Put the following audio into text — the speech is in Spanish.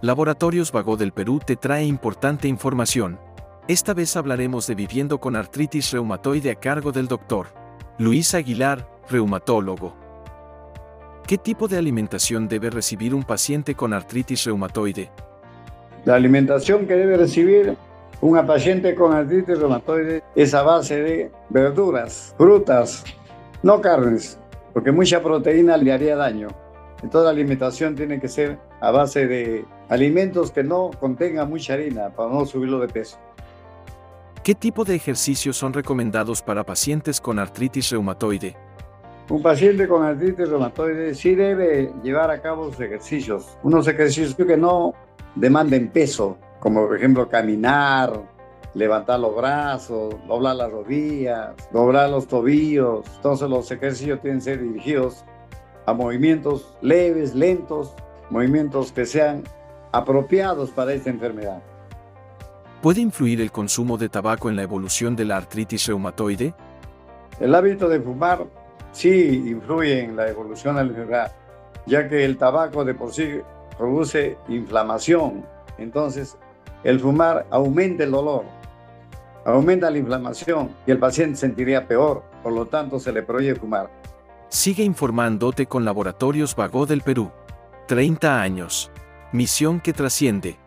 Laboratorios Vago del Perú te trae importante información. Esta vez hablaremos de viviendo con artritis reumatoide a cargo del doctor Luis Aguilar, reumatólogo. ¿Qué tipo de alimentación debe recibir un paciente con artritis reumatoide? La alimentación que debe recibir un paciente con artritis reumatoide es a base de verduras, frutas, no carnes, porque mucha proteína le haría daño. Entonces la alimentación tiene que ser a base de alimentos que no contengan mucha harina para no subirlo de peso. ¿Qué tipo de ejercicios son recomendados para pacientes con artritis reumatoide? Un paciente con artritis reumatoide sí debe llevar a cabo sus ejercicios, unos ejercicios que no demanden peso, como por ejemplo caminar, levantar los brazos, doblar las rodillas, doblar los tobillos. Entonces los ejercicios tienen que ser dirigidos a movimientos leves, lentos, movimientos que sean apropiados para esta enfermedad. ¿Puede influir el consumo de tabaco en la evolución de la artritis reumatoide? El hábito de fumar sí influye en la evolución de la enfermedad, ya que el tabaco de por sí produce inflamación. Entonces, el fumar aumenta el dolor, aumenta la inflamación y el paciente sentiría peor, por lo tanto se le prohíbe fumar. Sigue informándote con Laboratorios Vago del Perú. 30 años. Misión que trasciende.